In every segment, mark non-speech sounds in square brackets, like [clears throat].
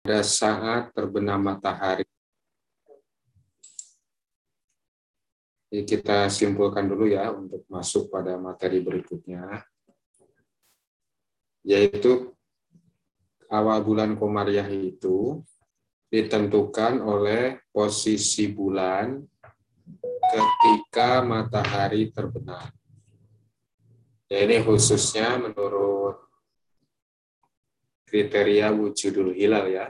pada saat terbenam matahari. Jadi kita simpulkan dulu ya untuk masuk pada materi berikutnya, yaitu awal bulan Komariah itu ditentukan oleh posisi bulan ketika matahari terbenam. Ya, ini khususnya menurut kriteria wujudul hilal ya.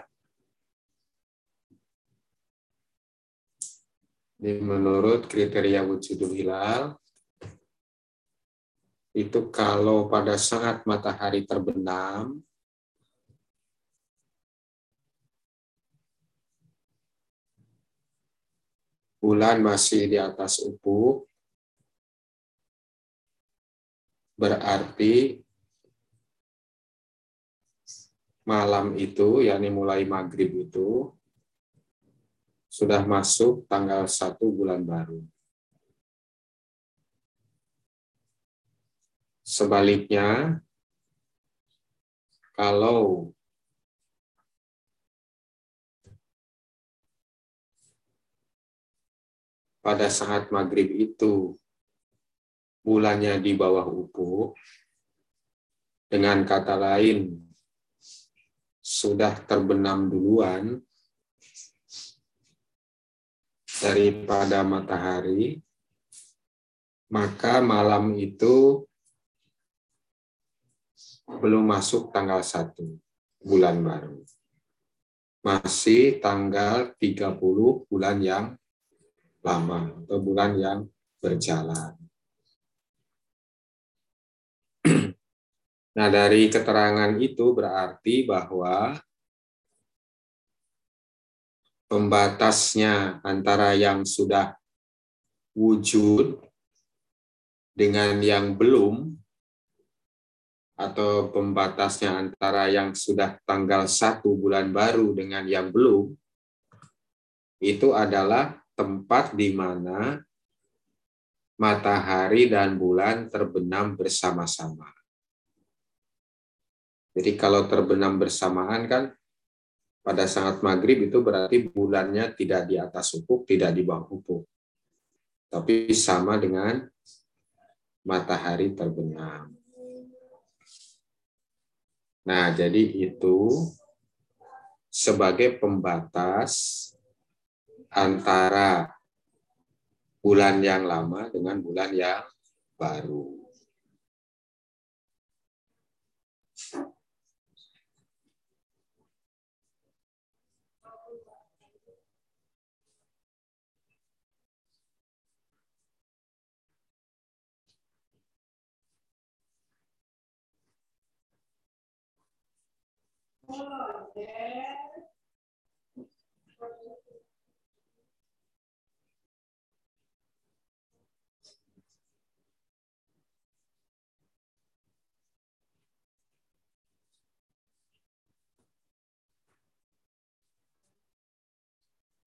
Ini menurut kriteria wujudul hilal, itu kalau pada saat matahari terbenam, bulan masih di atas ufuk, berarti malam itu, yakni mulai maghrib itu, sudah masuk tanggal satu bulan baru. Sebaliknya, kalau pada saat maghrib itu bulannya di bawah ufuk, dengan kata lain sudah terbenam duluan daripada matahari, maka malam itu belum masuk tanggal 1 bulan baru. Masih tanggal 30 bulan yang lama atau bulan yang berjalan. Nah, dari keterangan itu berarti bahwa pembatasnya antara yang sudah wujud dengan yang belum atau pembatasnya antara yang sudah tanggal satu bulan baru dengan yang belum itu adalah tempat di mana matahari dan bulan terbenam bersama-sama. Jadi kalau terbenam bersamaan kan pada saat maghrib itu berarti bulannya tidak di atas ufuk, tidak di bawah ufuk. Tapi sama dengan matahari terbenam. Nah, jadi itu sebagai pembatas antara bulan yang lama dengan bulan yang baru.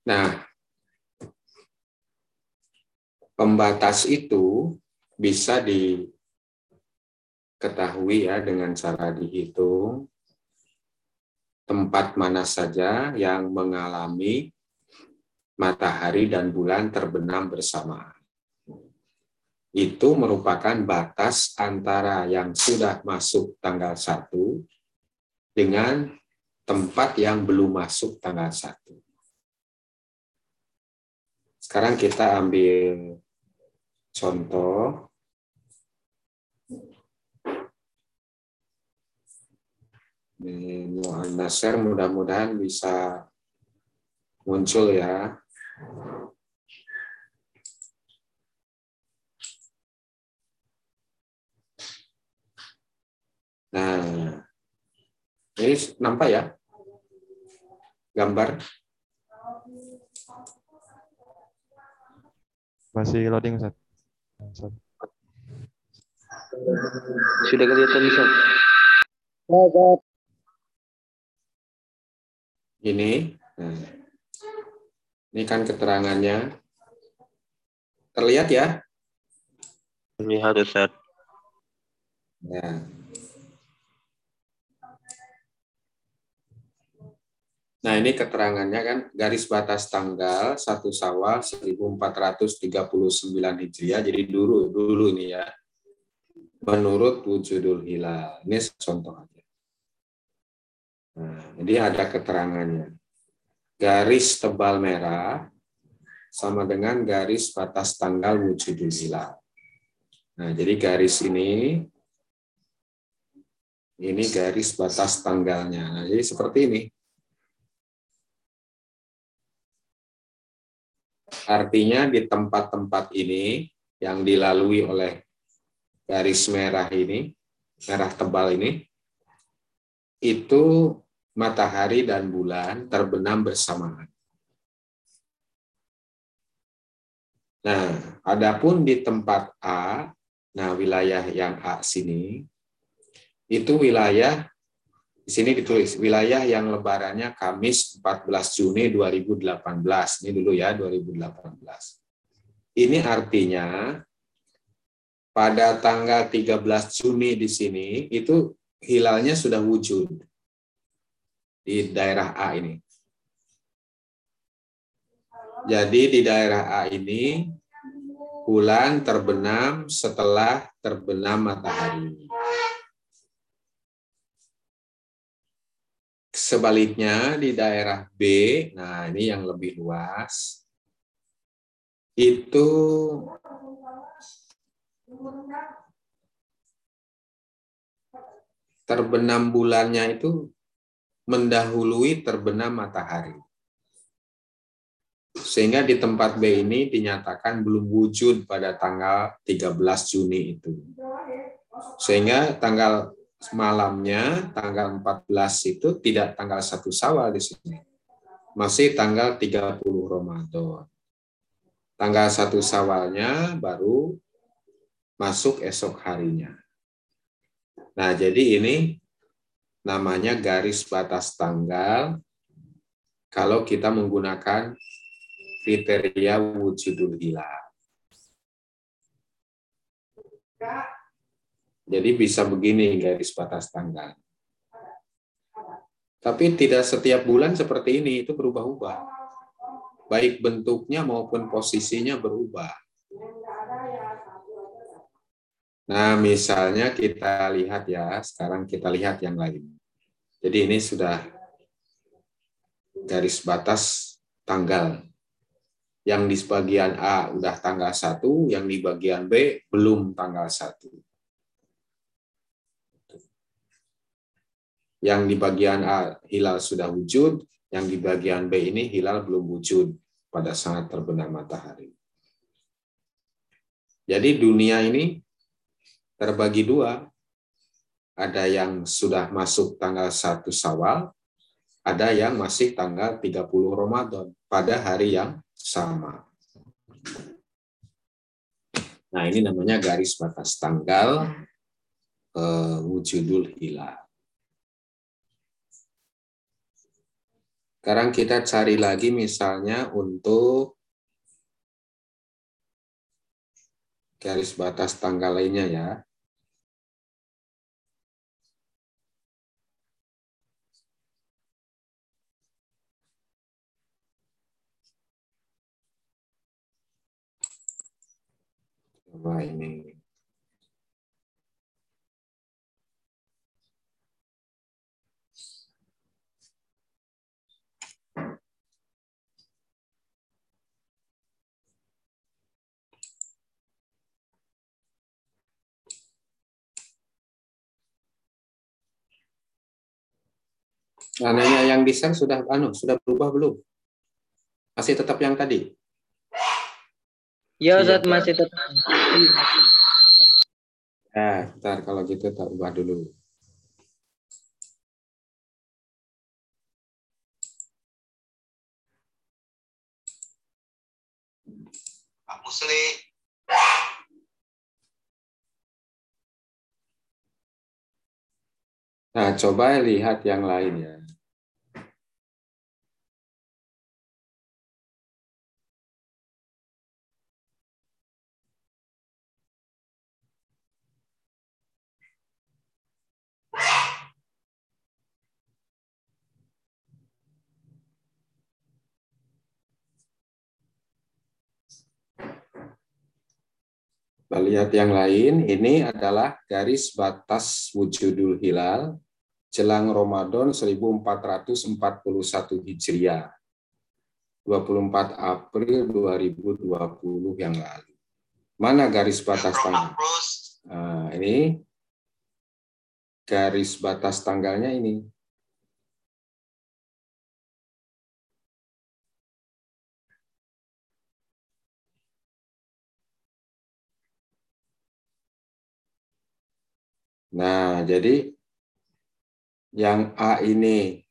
Nah, pembatas itu bisa diketahui ya dengan cara dihitung tempat mana saja yang mengalami matahari dan bulan terbenam bersama. Itu merupakan batas antara yang sudah masuk tanggal 1 dengan tempat yang belum masuk tanggal 1. Sekarang kita ambil contoh. Nasir mudah-mudahan bisa muncul ya. Nah, ini nampak ya gambar? Masih loading, Ustaz. Sudah kelihatan, Ustaz. Ini. Nah. Ini kan keterangannya. Terlihat ya? Terlihat, Ustaz. Ya. Nah, ini keterangannya kan garis batas tanggal 1 Sawal 1439 Hijriah. Jadi dulu dulu ini ya. Menurut wujudul hilal. Ini contoh. Nah, jadi ada keterangannya. Garis tebal merah sama dengan garis batas tanggal wujudul hilal. Nah, jadi garis ini ini garis batas tanggalnya. Nah, jadi seperti ini. Artinya di tempat-tempat ini yang dilalui oleh garis merah ini, merah tebal ini, itu matahari dan bulan terbenam bersamaan. Nah, adapun di tempat A, nah wilayah yang A sini, itu wilayah di sini ditulis wilayah yang lebarannya Kamis 14 Juni 2018. Ini dulu ya 2018. Ini artinya pada tanggal 13 Juni di sini itu hilalnya sudah wujud di daerah A ini. Jadi di daerah A ini bulan terbenam setelah terbenam matahari. Sebaliknya di daerah B, nah ini yang lebih luas, itu terbenam bulannya itu mendahului terbenam matahari. Sehingga di tempat B ini dinyatakan belum wujud pada tanggal 13 Juni itu. Sehingga tanggal malamnya tanggal 14 itu tidak tanggal 1 Sawal di sini. Masih tanggal 30 Ramadan. Tanggal 1 Sawalnya baru masuk esok harinya. Nah, jadi ini namanya garis batas tanggal kalau kita menggunakan kriteria wujudul hilal. Jadi bisa begini garis batas tanggal. Tapi tidak setiap bulan seperti ini, itu berubah-ubah. Baik bentuknya maupun posisinya berubah. Nah, misalnya kita lihat ya, sekarang kita lihat yang lain. Jadi ini sudah garis batas tanggal. Yang di bagian A udah tanggal 1, yang di bagian B belum tanggal 1. Yang di bagian A hilal sudah wujud, yang di bagian B ini hilal belum wujud pada saat terbenam matahari. Jadi dunia ini terbagi dua. Ada yang sudah masuk tanggal 1 Sawal, ada yang masih tanggal 30 Ramadan pada hari yang sama. Nah, ini namanya garis batas tanggal uh, wujudul hilal. Sekarang kita cari lagi misalnya untuk garis batas tanggal lainnya ya. Coba ini. Ananya yang desain sudah anu sudah berubah belum? Masih tetap yang tadi? Ya, Ustaz masih tetap. Ya, bentar kalau gitu tak ubah dulu. Pak Musli. Nah, coba lihat yang lain ya. Kita lihat yang lain, ini adalah garis batas wujudul hilal jelang Ramadan 1441 Hijriah. 24 April 2020 yang lalu. Mana garis batas tanggal? Nah, ini garis batas tanggalnya ini. Nah, jadi yang A ini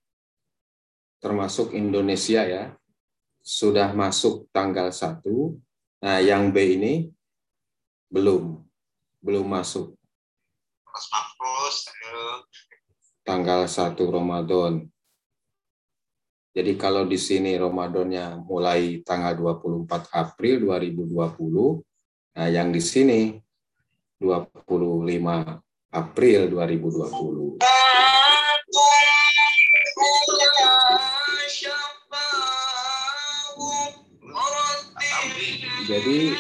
termasuk Indonesia ya, sudah masuk tanggal 1. Nah, yang B ini belum, belum masuk. Tanggal 1 Ramadan. Jadi kalau di sini Ramadannya mulai tanggal 24 April 2020, nah yang di sini 25 April 2020. Jadi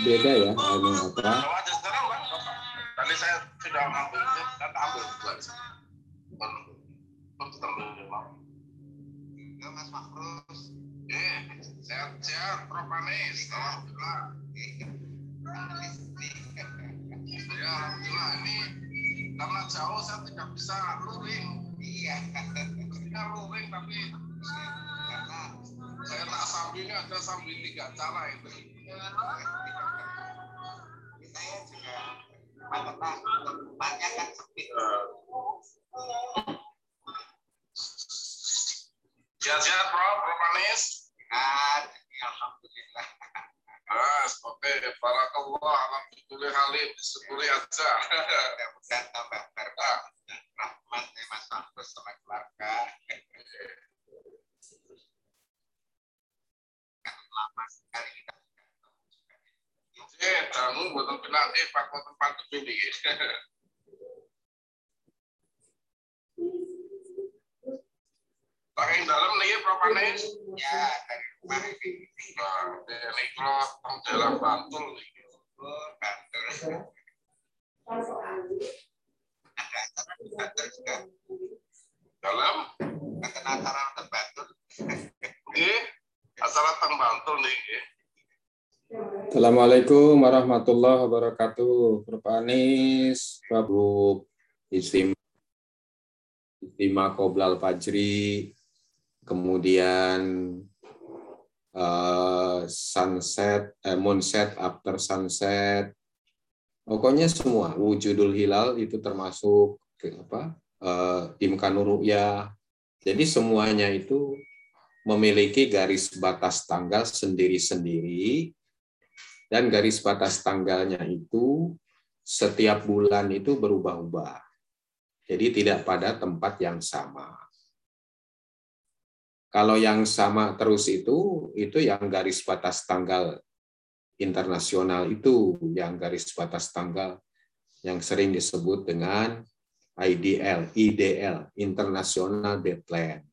beda ya hanya apa? Tadi saya sudah ambil, dan ambil Mas Makrus. Eh, sehat-sehat, Prof. Anis. Alhamdulillah. Ya, alhamdulillah ini karena jauh saya tidak bisa luring. Iya. Tidak luring tapi karena saya tak sambilnya ada sambil tiga cara itu. Saya juga mata tempatnya kan sempit. Sehat-sehat, Prof. Prof. Anis. Alhamdulillah. Mas, oke, barakallah, alhamdulillah halim, disyukuri aja. Mudah tambah berkah, rahmat ya Mas Mahfuz sama keluarga. Lama sekali kita Eh, betul benar eh pak tempat ini. Pakai dalam nih, Prof. Anis? Ya, dari rumah ini. Nah, ini kalau tong dalam Bantul nih. Bantul. Dalam? Ada acara di Bantul. Oke, acara teng Bantul nih. Assalamualaikum warahmatullahi wabarakatuh. Prof. Anis, Bapak Istim Istima Qoblal Fajri, kemudian uh, sunset, eh, moonset, after sunset, pokoknya semua wujudul hilal itu termasuk ke apa uh, imkanur ya. Jadi semuanya itu memiliki garis batas tanggal sendiri-sendiri dan garis batas tanggalnya itu setiap bulan itu berubah-ubah. Jadi tidak pada tempat yang sama. Kalau yang sama terus itu, itu yang garis batas tanggal internasional itu, yang garis batas tanggal yang sering disebut dengan IDL, IDL, International Deadline,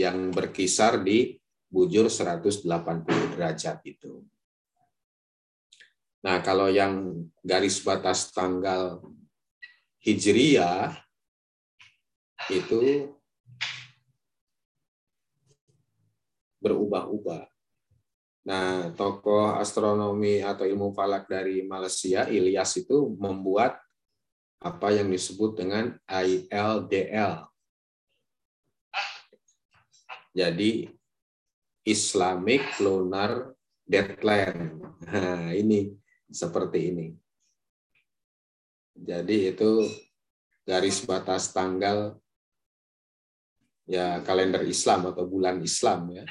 yang berkisar di bujur 180 derajat itu. Nah, kalau yang garis batas tanggal Hijriyah itu berubah-ubah. Nah, tokoh astronomi atau ilmu falak dari Malaysia, Ilyas itu membuat apa yang disebut dengan ILDL. Jadi Islamic Lunar Deadline. Nah, ini seperti ini. Jadi itu garis batas tanggal ya kalender Islam atau bulan Islam ya.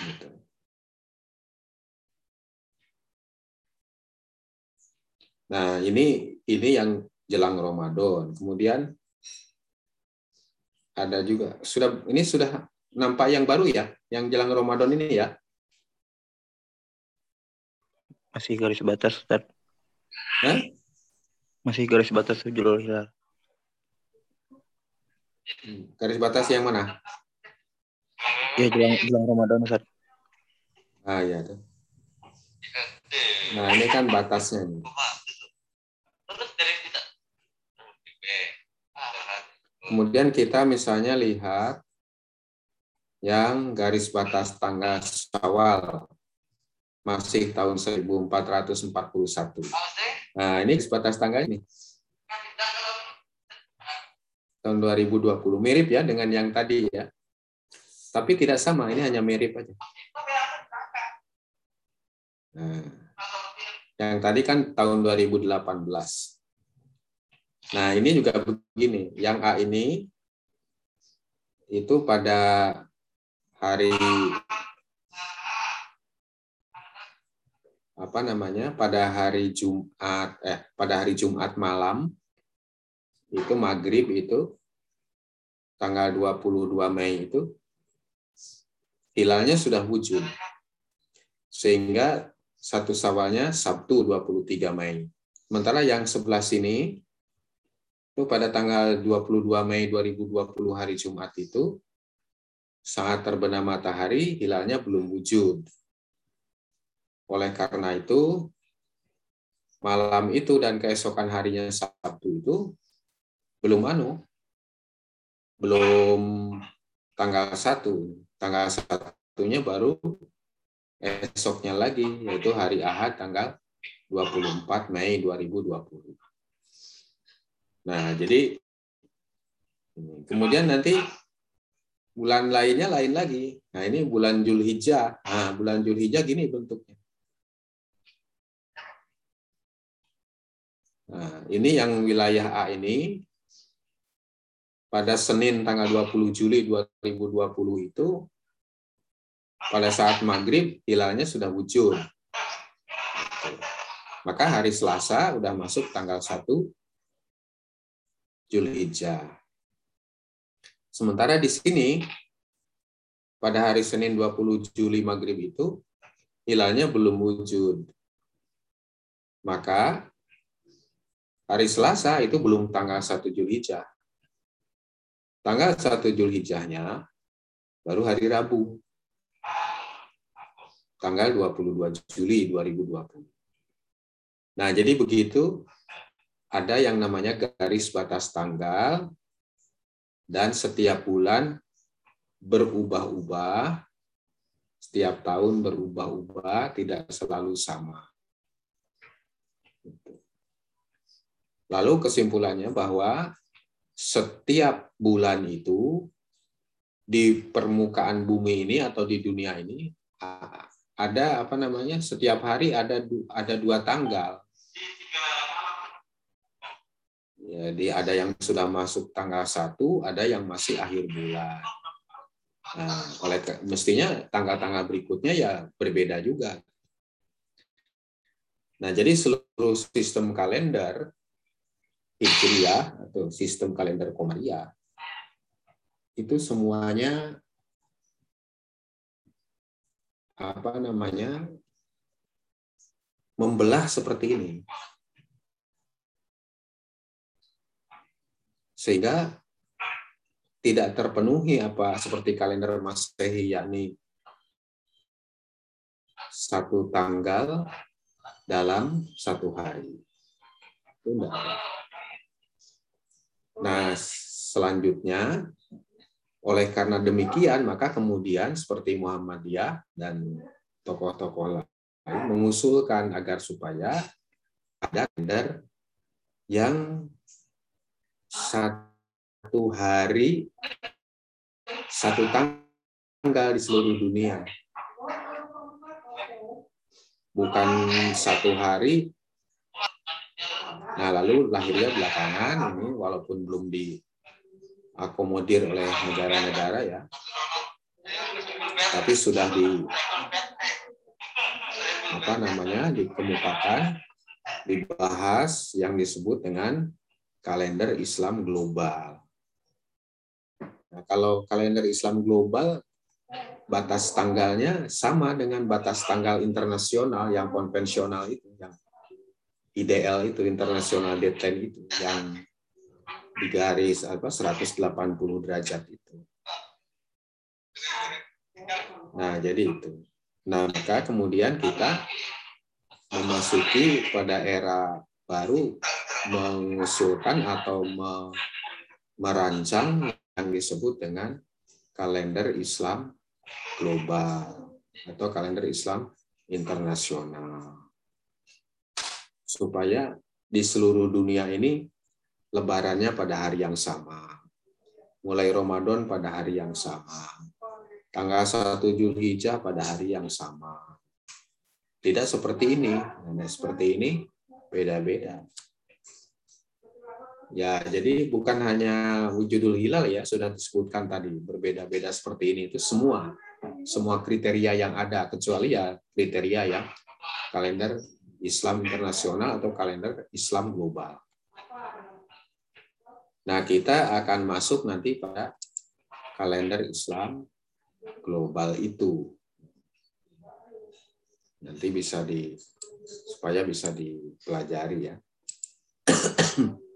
Gitu. Nah, ini ini yang jelang Ramadan. Kemudian ada juga sudah ini sudah nampak yang baru ya, yang jelang Ramadan ini ya. Masih garis batas, Ustaz. Hah? Masih garis batas wujudul hilal. Garis batas yang mana? Ya jelang jelang Ramadan Ustaz. Ah ya. tuh. Nah ini kan batasnya nih. Kemudian kita misalnya lihat yang garis batas tanggal Syawal masih tahun 1441. Nah, ini garis batas tanggal ini. Tahun 2020. Mirip ya dengan yang tadi ya. Tapi tidak sama, ini hanya mirip aja. Nah, yang tadi kan tahun 2018. Nah, ini juga begini. Yang A ini itu pada hari apa namanya? pada hari Jumat eh pada hari Jumat malam itu maghrib itu tanggal 22 Mei itu hilalnya sudah wujud. Sehingga satu sawalnya Sabtu 23 Mei. Sementara yang sebelah sini itu pada tanggal 22 Mei 2020 hari Jumat itu saat terbenam matahari hilalnya belum wujud. Oleh karena itu malam itu dan keesokan harinya Sabtu itu belum anu belum tanggal satu tanggal satunya baru esoknya lagi yaitu hari Ahad tanggal 24 Mei 2020. Nah, jadi kemudian nanti bulan lainnya lain lagi. Nah, ini bulan Julhijjah. Nah, bulan Julhijjah gini bentuknya. Nah, ini yang wilayah A ini pada Senin tanggal 20 Juli 2020 itu pada saat maghrib hilalnya sudah wujud. Maka hari Selasa udah masuk tanggal 1 Julhijjah. Sementara di sini pada hari Senin 20 Juli maghrib itu hilalnya belum wujud. Maka hari Selasa itu belum tanggal 1 Julhijjah. Tanggal 1 Julhijjahnya baru hari Rabu. Tanggal 22 Juli 2020. Nah, jadi begitu ada yang namanya garis batas tanggal dan setiap bulan berubah-ubah, setiap tahun berubah-ubah, tidak selalu sama. Lalu kesimpulannya bahwa setiap bulan itu di permukaan bumi ini atau di dunia ini ada apa namanya setiap hari ada ada dua tanggal. Jadi ada yang sudah masuk tanggal satu ada yang masih akhir bulan. Nah oleh mestinya tanggal-tanggal berikutnya ya berbeda juga. Nah jadi seluruh sistem kalender Hijriah atau sistem kalender Komariah itu semuanya apa namanya membelah seperti ini sehingga tidak terpenuhi apa seperti kalender Masehi yakni satu tanggal dalam satu hari itu enggak. Nah, selanjutnya oleh karena demikian maka kemudian seperti Muhammadiyah dan tokoh-tokoh lain mengusulkan agar supaya ada kalender yang satu hari satu tanggal di seluruh dunia. Bukan satu hari Nah, lalu lahirnya belakangan ini walaupun belum diakomodir oleh negara-negara ya, tapi sudah di apa namanya dikemukakan, dibahas yang disebut dengan kalender Islam global. Nah, kalau kalender Islam global batas tanggalnya sama dengan batas tanggal internasional yang konvensional itu yang IDL itu internasional deadline itu yang di garis apa 180 derajat itu. Nah, jadi itu. Nah, maka kemudian kita memasuki pada era baru mengusulkan atau merancang yang disebut dengan kalender Islam global atau kalender Islam internasional. Supaya di seluruh dunia ini lebarannya pada hari yang sama. Mulai Ramadan pada hari yang sama. Tanggal 1 Julhijjah pada hari yang sama. Tidak seperti ini. Nah, seperti ini beda-beda. Ya, jadi bukan hanya wujudul hilal ya, sudah disebutkan tadi, berbeda-beda seperti ini itu semua semua kriteria yang ada kecuali ya kriteria yang kalender Islam internasional atau kalender Islam global. Nah, kita akan masuk nanti pada kalender Islam global itu. Nanti bisa di supaya bisa dipelajari ya. [clears throat]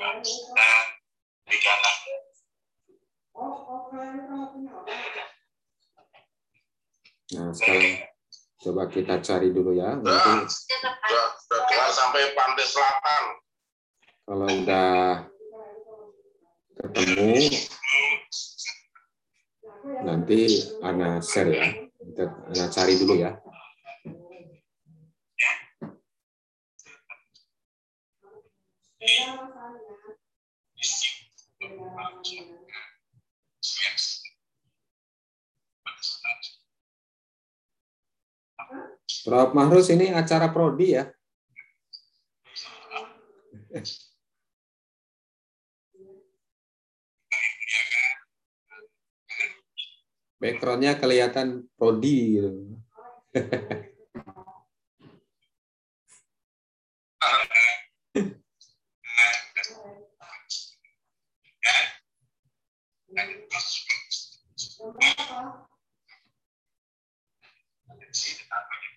Nah, sekarang coba kita cari dulu ya. Nanti, sudah, sudah sampai pantai selatan. Kalau udah ketemu, nanti Ana share ya. Kita Ana cari dulu ya. Prof. Mahrus ini acara prodi ya? Backgroundnya kelihatan prodi. Gitu. [laughs]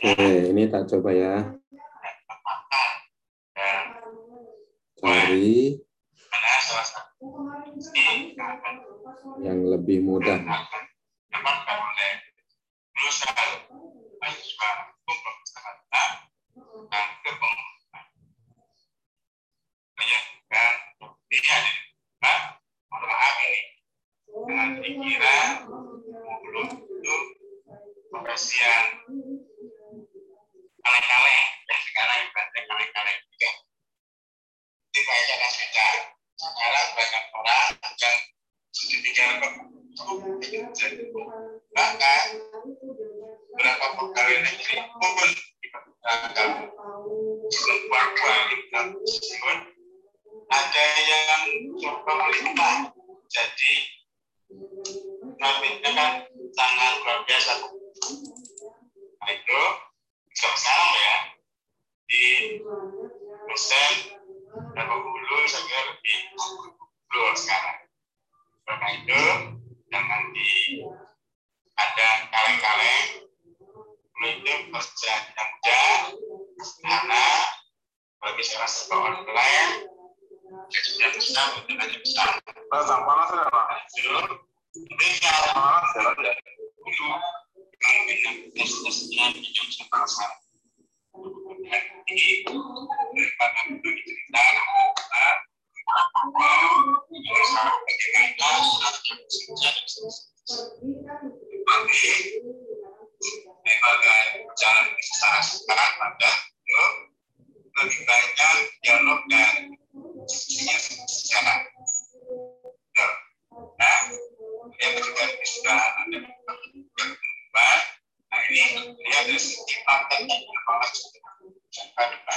Oke, ini tak coba ya. Cari yang lebih mudah. kaleng-kaleng yang sekarang ibaratnya kaleng-kaleng juga di banyak sepeda sekarang banyak orang yang sedemikian jadi bahkan beberapa pegawai negeri pun dipergunakan keluar dan pun ada yang coba melimpah jadi nantinya kan sangat luar biasa nah, itu sekarang ya di persen berapa hulu saya kira lebih dulu sekarang karena itu yang nanti ada kaleng-kaleng itu pekerjaan yang karena bagi saya serba online jadi yang bisa itu hanya bisa pasang panas ya pak. itu sebagai jalan sekarang lebih banyak dialog dan nah berkembang nah ini dia ada sisi patent yang apa?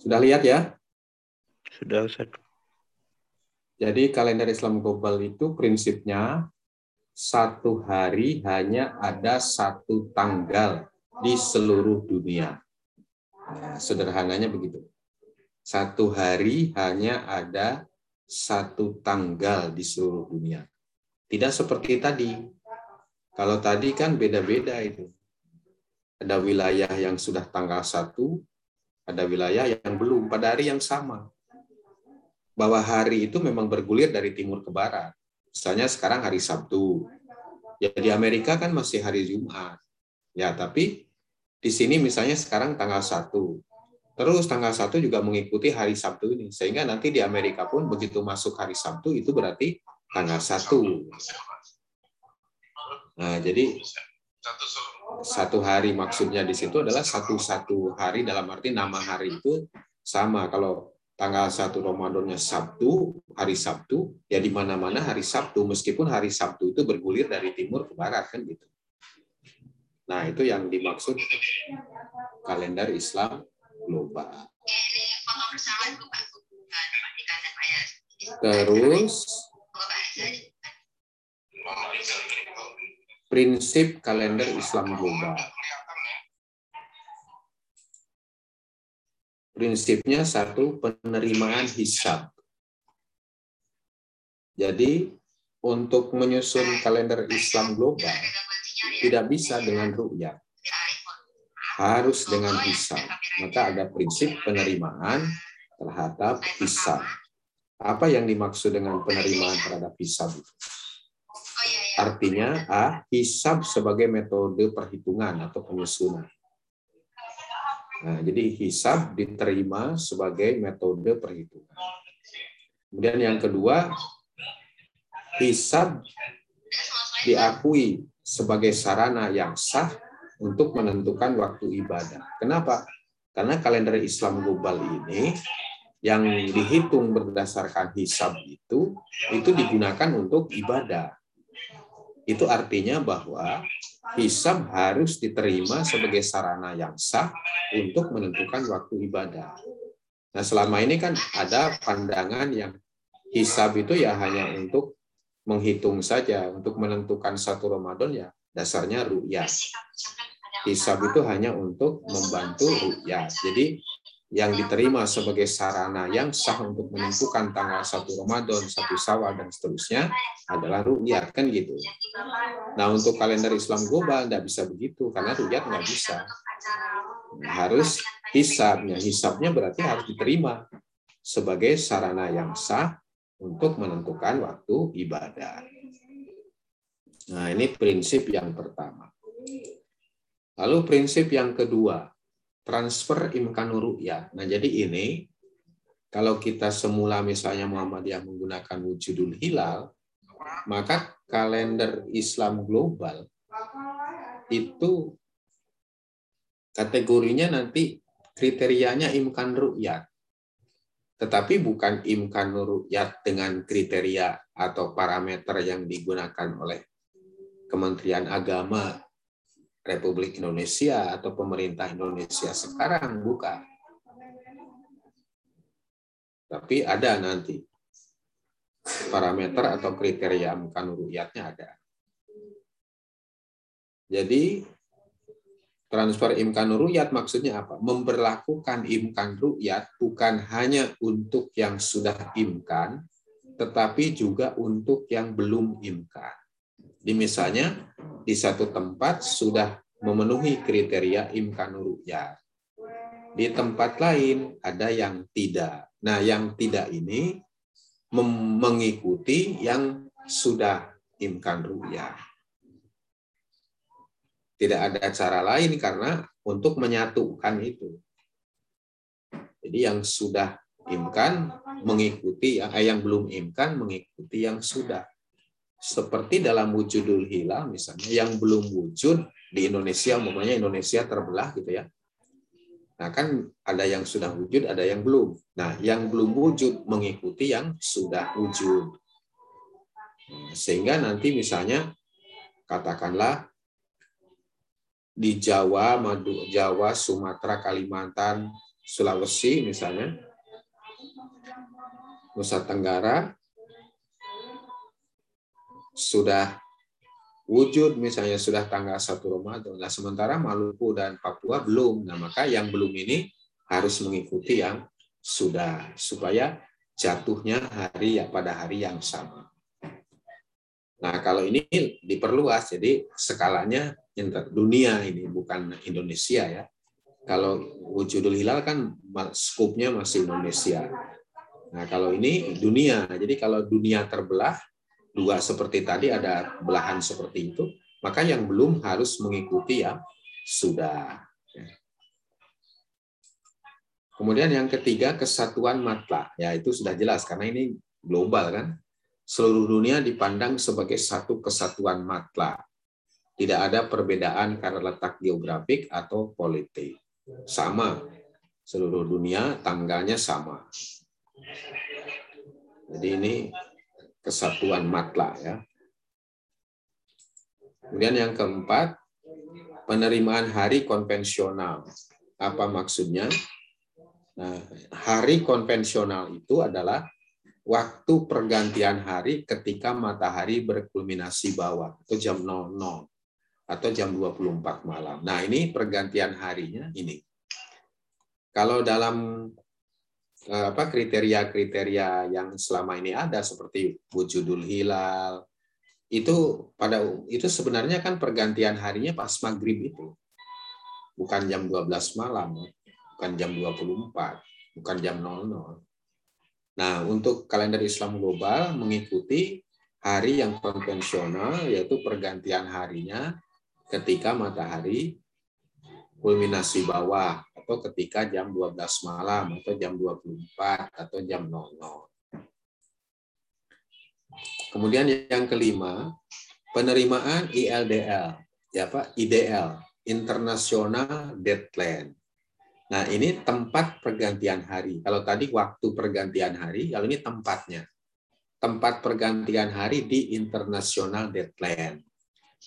Sudah lihat ya? Sudah Ustaz. Jadi kalender Islam global itu prinsipnya satu hari hanya ada satu tanggal di seluruh dunia. Nah, sederhananya begitu. Satu hari hanya ada satu tanggal di seluruh dunia. Tidak seperti tadi. Kalau tadi kan beda-beda itu. Ada wilayah yang sudah tanggal satu, ada wilayah yang belum pada hari yang sama. Bahwa hari itu memang bergulir dari timur ke barat. Misalnya sekarang hari Sabtu. Ya di Amerika kan masih hari Jumat. Ya, tapi di sini misalnya sekarang tanggal 1. Terus tanggal 1 juga mengikuti hari Sabtu ini. Sehingga nanti di Amerika pun begitu masuk hari Sabtu itu berarti tanggal 1. Nah, jadi satu hari maksudnya di situ adalah satu-satu hari dalam arti nama hari itu sama. Kalau tanggal 1 Ramadannya Sabtu, hari Sabtu, ya di mana-mana hari Sabtu, meskipun hari Sabtu itu bergulir dari timur ke barat kan gitu. Nah, itu yang dimaksud kalender Islam global. Terus prinsip kalender Islam global. Prinsipnya satu penerimaan hisab. Jadi untuk menyusun kalender Islam global tidak bisa dengan ru'yah. Harus dengan hisab. Maka ada prinsip penerimaan terhadap hisab. Apa yang dimaksud dengan penerimaan terhadap hisab itu? Artinya A, hisab sebagai metode perhitungan atau penyusunan. Nah, jadi hisab diterima sebagai metode perhitungan. Kemudian yang kedua, hisab diakui sebagai sarana yang sah untuk menentukan waktu ibadah. Kenapa? Karena kalender Islam global ini yang dihitung berdasarkan hisab itu itu digunakan untuk ibadah. Itu artinya bahwa hisab harus diterima sebagai sarana yang sah untuk menentukan waktu ibadah. Nah, selama ini kan ada pandangan yang hisab itu ya hanya untuk menghitung saja, untuk menentukan satu Ramadan ya dasarnya ru'yah. Hisab itu hanya untuk membantu ru'yah. Jadi yang diterima sebagai sarana yang sah untuk menentukan tanggal satu Ramadan, satu Syawal dan seterusnya adalah ru'yat kan gitu. Nah untuk kalender Islam global tidak bisa begitu karena ru'yat nggak bisa. Nah, harus hisabnya, hisabnya berarti harus diterima sebagai sarana yang sah untuk menentukan waktu ibadah. Nah ini prinsip yang pertama. Lalu prinsip yang kedua, transfer imkan ya. Nah, jadi ini kalau kita semula misalnya Muhammadiyah menggunakan wujudul hilal, maka kalender Islam global itu kategorinya nanti kriterianya imkan ru'yat. Tetapi bukan imkan ru'yat dengan kriteria atau parameter yang digunakan oleh Kementerian Agama Republik Indonesia atau pemerintah Indonesia sekarang bukan. Tapi ada nanti parameter atau kriteria imkan ru'yatnya ada. Jadi transfer imkan ru'yat maksudnya apa? Memperlakukan imkan ru'yat bukan hanya untuk yang sudah imkan, tetapi juga untuk yang belum imkan. Di misalnya di satu tempat sudah memenuhi kriteria imkan ru'yat. Di tempat lain ada yang tidak. Nah, yang tidak ini mengikuti yang sudah imkan ru'yah. Tidak ada cara lain karena untuk menyatukan itu. Jadi yang sudah imkan mengikuti yang eh, yang belum imkan mengikuti yang sudah. Seperti dalam wujudul hilal misalnya yang belum wujud di Indonesia umpamanya Indonesia terbelah gitu ya. Nah, kan ada yang sudah wujud, ada yang belum. Nah, yang belum wujud mengikuti yang sudah wujud. Sehingga nanti misalnya katakanlah di Jawa, Madu, Jawa, Sumatera, Kalimantan, Sulawesi misalnya, Nusa Tenggara sudah wujud misalnya sudah tanggal 1 Ramadan. Nah, sementara Maluku dan Papua belum. Nah, maka yang belum ini harus mengikuti yang sudah supaya jatuhnya hari ya pada hari yang sama. Nah, kalau ini diperluas jadi skalanya dunia ini bukan Indonesia ya. Kalau wujudul hilal kan skupnya masih Indonesia. Nah, kalau ini dunia. Jadi kalau dunia terbelah dua seperti tadi ada belahan seperti itu, maka yang belum harus mengikuti yang sudah. Kemudian yang ketiga kesatuan matla, ya itu sudah jelas karena ini global kan. Seluruh dunia dipandang sebagai satu kesatuan matla. Tidak ada perbedaan karena letak geografik atau politik. Sama. Seluruh dunia tanggalnya sama. Jadi ini kesatuan matla ya. Kemudian yang keempat, penerimaan hari konvensional. Apa maksudnya? Nah, hari konvensional itu adalah waktu pergantian hari ketika matahari berkulminasi bawah atau jam 00 atau jam 24 malam. Nah, ini pergantian harinya ini. Kalau dalam apa kriteria-kriteria yang selama ini ada seperti wujudul hilal. Itu pada itu sebenarnya kan pergantian harinya pas maghrib itu. Bukan jam 12 malam bukan jam 24 bukan jam 00 nah untuk kalender Islam global mengikuti hari yang konvensional yaitu pergantian harinya ketika matahari kulminasi bawah atau ketika jam 12 malam atau jam 24 atau jam 00. Kemudian yang kelima, penerimaan ILDL, ya Pak, IDL, International Deadline. Nah, ini tempat pergantian hari. Kalau tadi waktu pergantian hari, kalau ini tempatnya. Tempat pergantian hari di International Deadline.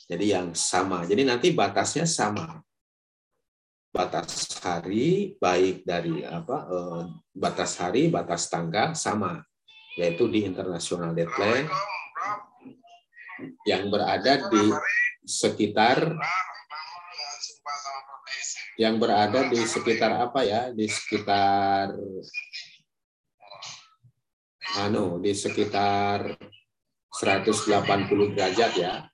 Jadi yang sama. Jadi nanti batasnya sama batas hari baik dari apa eh, batas hari batas tanggal sama yaitu di international deadline yang berada di sekitar yang berada di sekitar apa ya di sekitar anu di sekitar 180 derajat ya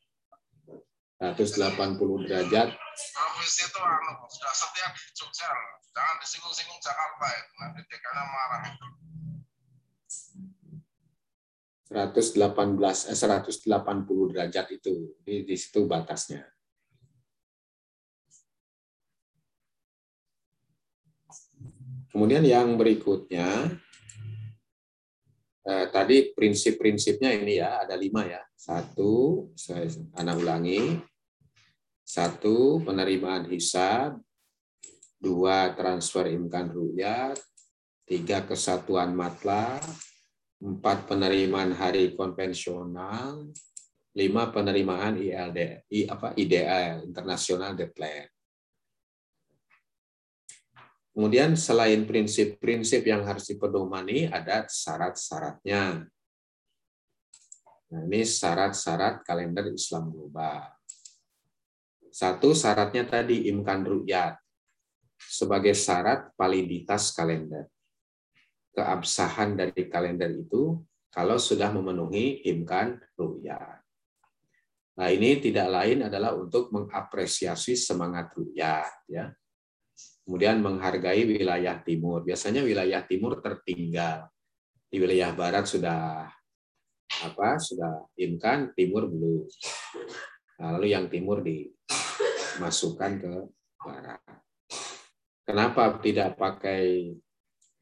180 derajat. Habis itu anu, sudah setia di Jogja, jangan disinggung-singgung Jakarta ya, nanti dekanya marah. 118 eh, 180 derajat itu di, di situ batasnya. Kemudian yang berikutnya eh, tadi prinsip-prinsipnya ini ya ada lima ya. Satu, saya anak ulangi. Satu, penerimaan hisab. Dua, transfer imkan rukyat. Tiga, kesatuan matla. Empat, penerimaan hari konvensional. Lima, penerimaan ILD, I, apa, IDL, International Deadline. Kemudian selain prinsip-prinsip yang harus dipedomani, ada syarat-syaratnya. Nah, ini syarat-syarat kalender Islam global. Satu syaratnya tadi imkan ru'yat sebagai syarat validitas kalender. Keabsahan dari kalender itu kalau sudah memenuhi imkan ru'yat. Nah, ini tidak lain adalah untuk mengapresiasi semangat ru'yat ya. Kemudian menghargai wilayah timur. Biasanya wilayah timur tertinggal. Di wilayah barat sudah apa? Sudah imkan, timur belum. Nah, lalu yang timur dimasukkan ke barat. Kenapa tidak pakai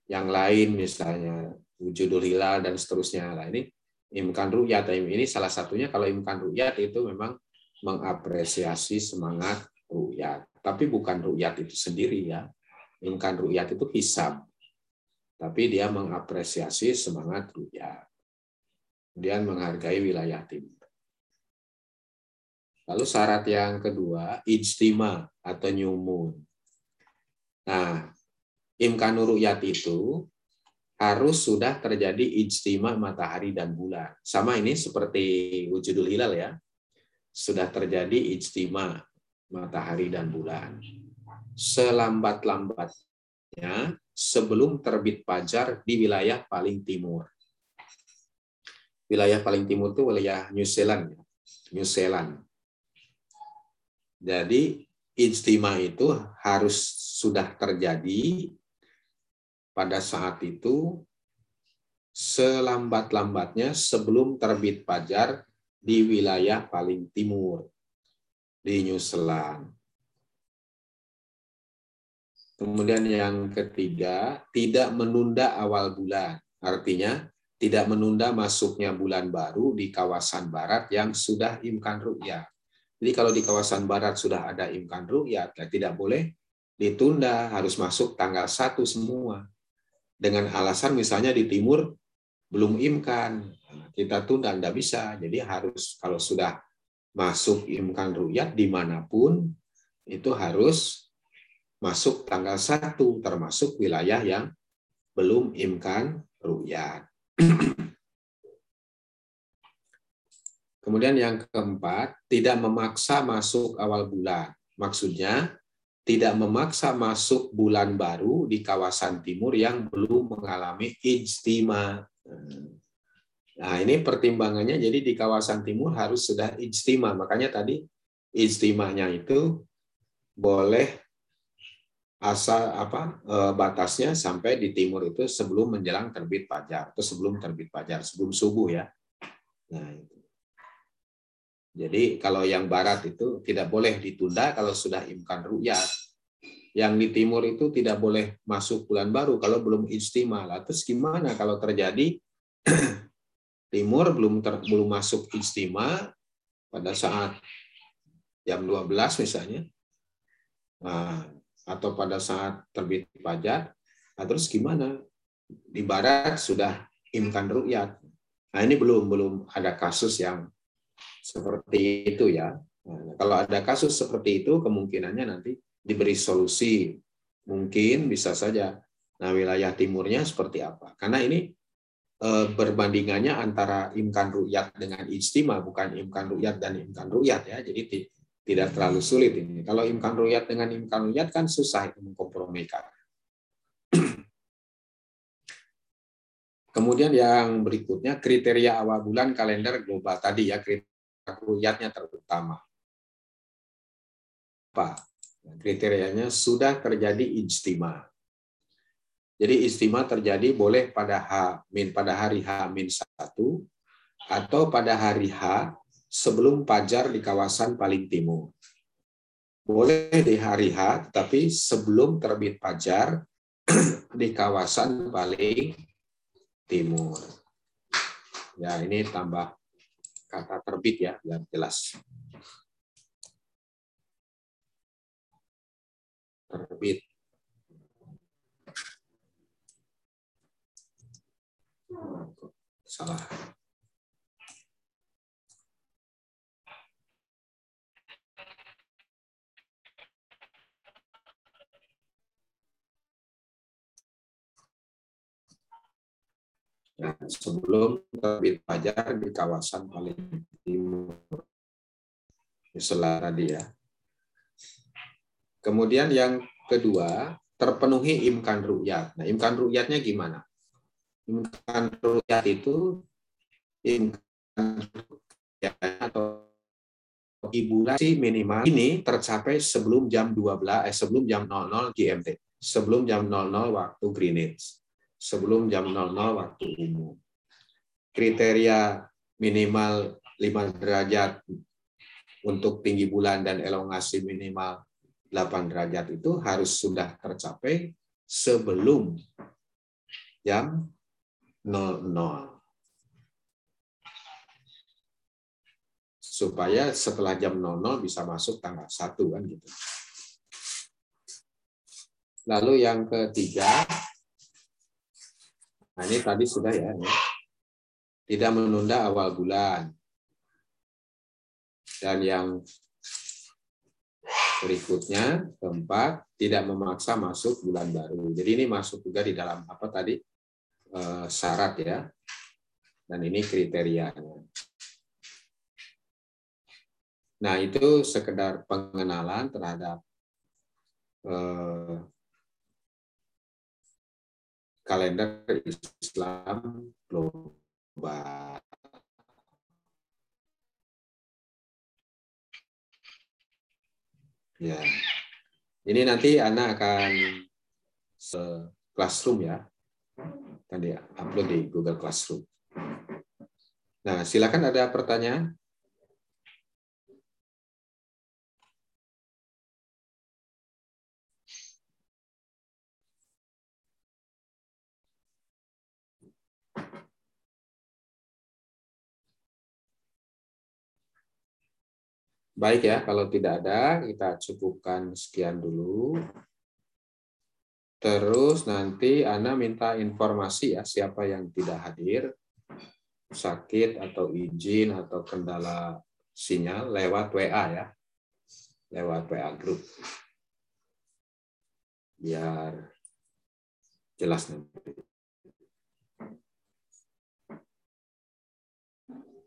yang lain misalnya wujudul hilal dan seterusnya. Nah, ini imkan ru'yat ini salah satunya kalau imkan ru'yat itu memang mengapresiasi semangat ru'yat. Tapi bukan ru'yat itu sendiri ya. Imkan ru'yat itu hisab. Tapi dia mengapresiasi semangat ru'yat. Kemudian menghargai wilayah timur. Lalu syarat yang kedua, ijtima atau nyumun. Nah, imkan ru'yat itu harus sudah terjadi ijtima matahari dan bulan. Sama ini seperti wujudul hilal ya. Sudah terjadi ijtima matahari dan bulan. Selambat-lambatnya sebelum terbit fajar di wilayah paling timur. Wilayah paling timur itu wilayah New Zealand. Ya. New Zealand. Jadi ijtima itu harus sudah terjadi pada saat itu selambat-lambatnya sebelum terbit fajar di wilayah paling timur di New Zealand. Kemudian yang ketiga, tidak menunda awal bulan. Artinya, tidak menunda masuknya bulan baru di kawasan barat yang sudah imkan ru'yat. Jadi kalau di kawasan barat sudah ada imkan ru'yat, ya tidak boleh ditunda, harus masuk tanggal satu semua. Dengan alasan misalnya di timur belum imkan, kita tunda, tidak bisa. Jadi harus kalau sudah masuk imkan ru'yat di mana pun, itu harus masuk tanggal satu, termasuk wilayah yang belum imkan ru'yat. [clears throat] Kemudian yang keempat, tidak memaksa masuk awal bulan. Maksudnya, tidak memaksa masuk bulan baru di kawasan timur yang belum mengalami ijtima. Nah, ini pertimbangannya jadi di kawasan timur harus sudah ijtima. Makanya tadi ijtimanya itu boleh asal apa eh, batasnya sampai di timur itu sebelum menjelang terbit fajar atau sebelum terbit fajar, sebelum subuh ya. Nah, itu. Jadi kalau yang barat itu tidak boleh ditunda kalau sudah imkan ru'yat. Yang di timur itu tidak boleh masuk bulan baru kalau belum ijtima. Terus gimana kalau terjadi [clears throat] timur belum ter, belum masuk ijtima pada saat jam 12 misalnya. Nah, atau pada saat terbit fajar. Nah, terus gimana? Di barat sudah imkan ru'yat. Nah, ini belum belum ada kasus yang seperti itu ya. Nah, kalau ada kasus seperti itu, kemungkinannya nanti diberi solusi. Mungkin bisa saja. Nah, wilayah timurnya seperti apa? Karena ini e, berbandingannya antara imkan ru'yat dengan ijtima, bukan imkan ru'yat dan imkan ru'yat ya. Jadi tidak terlalu sulit ini. Kalau imkan ru'yat dengan imkan ru'yat kan susah itu mengkompromikan. Kemudian yang berikutnya kriteria awal bulan kalender global tadi ya kriteria ruyatnya terutama. Apa? Kriterianya sudah terjadi ijtima. Jadi istimewa terjadi boleh pada H min pada hari H min satu atau pada hari H sebelum pajar di kawasan paling timur. Boleh di hari H, tetapi sebelum terbit pajar [clears throat] di kawasan paling timur. Ya, ini tambah kata terbit ya biar jelas. Terbit. Salah. Ya, sebelum terbit fajar di kawasan paling timur. Selara dia. Kemudian yang kedua, terpenuhi imkan ru'yat. Nah, imkan ru'yatnya gimana? Imkan ru'yat itu imkan atau bulan sih minimal ini tercapai sebelum jam 12 eh sebelum jam 00 GMT, sebelum jam 00 waktu Greenwich, sebelum jam 00 waktu umum. Kriteria minimal 5 derajat untuk tinggi bulan dan elongasi minimal 8 derajat itu harus sudah tercapai sebelum jam 00. supaya setelah jam 00 bisa masuk tanggal 1 kan gitu. Lalu yang ketiga, nah ini tadi sudah ya, tidak menunda awal bulan. Dan yang berikutnya, keempat, tidak memaksa masuk bulan baru. Jadi ini masuk juga di dalam apa tadi eh, syarat ya, dan ini kriterianya. Nah, itu sekedar pengenalan terhadap eh, kalender Islam global. Ya. Ini nanti Ana akan classroom ya. Tadi upload di Google Classroom. Nah, silakan ada pertanyaan. Baik ya, kalau tidak ada, kita cukupkan sekian dulu. Terus nanti Ana minta informasi ya, siapa yang tidak hadir, sakit atau izin atau kendala sinyal lewat WA ya, lewat WA grup. Biar jelas nanti.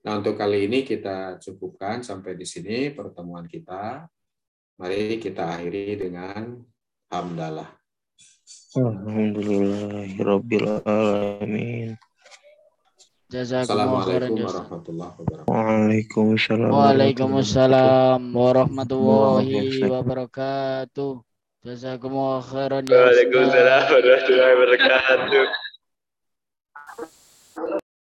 Nah, untuk kali ini kita cukupkan sampai di sini pertemuan kita. Mari kita akhiri dengan hamdalah. Alhamdulillahirrabbilalamin. Assalamualaikum warahmatullahi wabarakatuh. Waalaikumsalam. Waalaikumsalam warahmatullahi wabarakatuh. Jazakumullah khairan. Waalaikumsalam warahmatullahi wabarakatuh.